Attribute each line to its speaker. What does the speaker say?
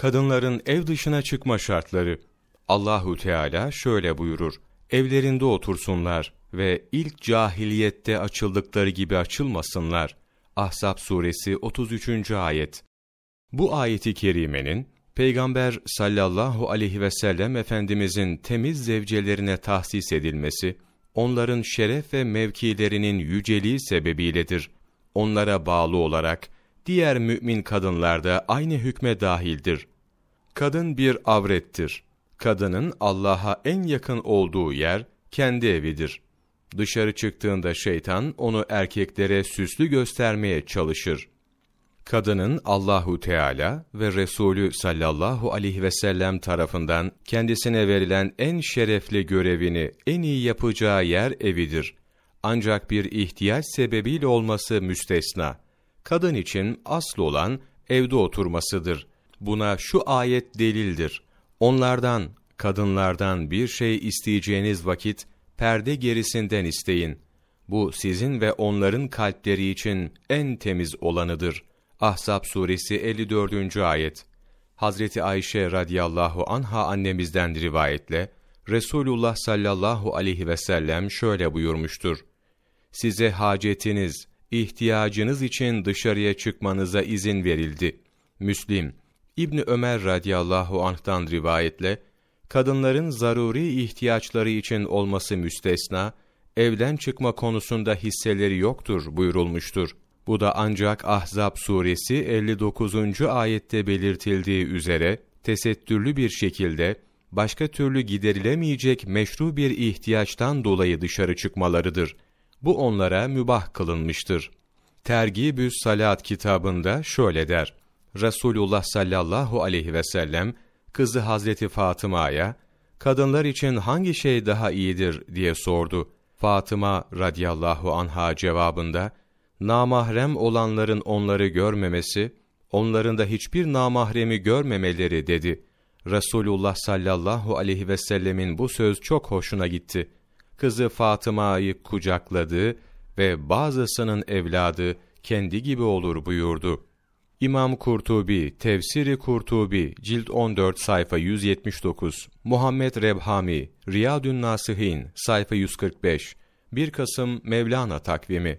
Speaker 1: Kadınların ev dışına çıkma şartları. Allahu Teala şöyle buyurur: Evlerinde otursunlar ve ilk cahiliyette açıldıkları gibi açılmasınlar. Ahzab suresi 33. ayet. Bu ayeti kerimenin Peygamber sallallahu aleyhi ve sellem Efendimizin temiz zevcelerine tahsis edilmesi, onların şeref ve mevkilerinin yüceliği sebebiyledir. Onlara bağlı olarak, diğer mümin kadınlar da aynı hükme dahildir. Kadın bir avrettir. Kadının Allah'a en yakın olduğu yer, kendi evidir. Dışarı çıktığında şeytan, onu erkeklere süslü göstermeye çalışır kadının Allahu Teala ve Resulü sallallahu aleyhi ve sellem tarafından kendisine verilen en şerefli görevini en iyi yapacağı yer evidir. Ancak bir ihtiyaç sebebiyle olması müstesna. Kadın için asıl olan evde oturmasıdır. Buna şu ayet delildir. Onlardan, kadınlardan bir şey isteyeceğiniz vakit perde gerisinden isteyin. Bu sizin ve onların kalpleri için en temiz olanıdır.'' Ahzab suresi 54. ayet. Hazreti Ayşe radıyallahu anha annemizden rivayetle Resulullah sallallahu aleyhi ve sellem şöyle buyurmuştur. Size hacetiniz, ihtiyacınız için dışarıya çıkmanıza izin verildi. Müslim, İbni Ömer radıyallahu anh'tan rivayetle, kadınların zaruri ihtiyaçları için olması müstesna, evden çıkma konusunda hisseleri yoktur buyurulmuştur. Bu da ancak Ahzab suresi 59. ayette belirtildiği üzere tesettürlü bir şekilde başka türlü giderilemeyecek meşru bir ihtiyaçtan dolayı dışarı çıkmalarıdır. Bu onlara mübah kılınmıştır. Tergibüs Salat kitabında şöyle der. Resulullah sallallahu aleyhi ve sellem kızı Hazreti Fatıma'ya kadınlar için hangi şey daha iyidir diye sordu. Fatıma radıyallahu anha cevabında namahrem olanların onları görmemesi, onların da hiçbir namahremi görmemeleri dedi. Resulullah sallallahu aleyhi ve sellemin bu söz çok hoşuna gitti. Kızı Fatıma'yı kucakladı ve bazısının evladı kendi gibi olur buyurdu. İmam Kurtubi, Tefsiri Kurtubi, cilt 14 sayfa 179, Muhammed Rebhami, Riyadün Nasihin, sayfa 145, 1 Kasım Mevlana takvimi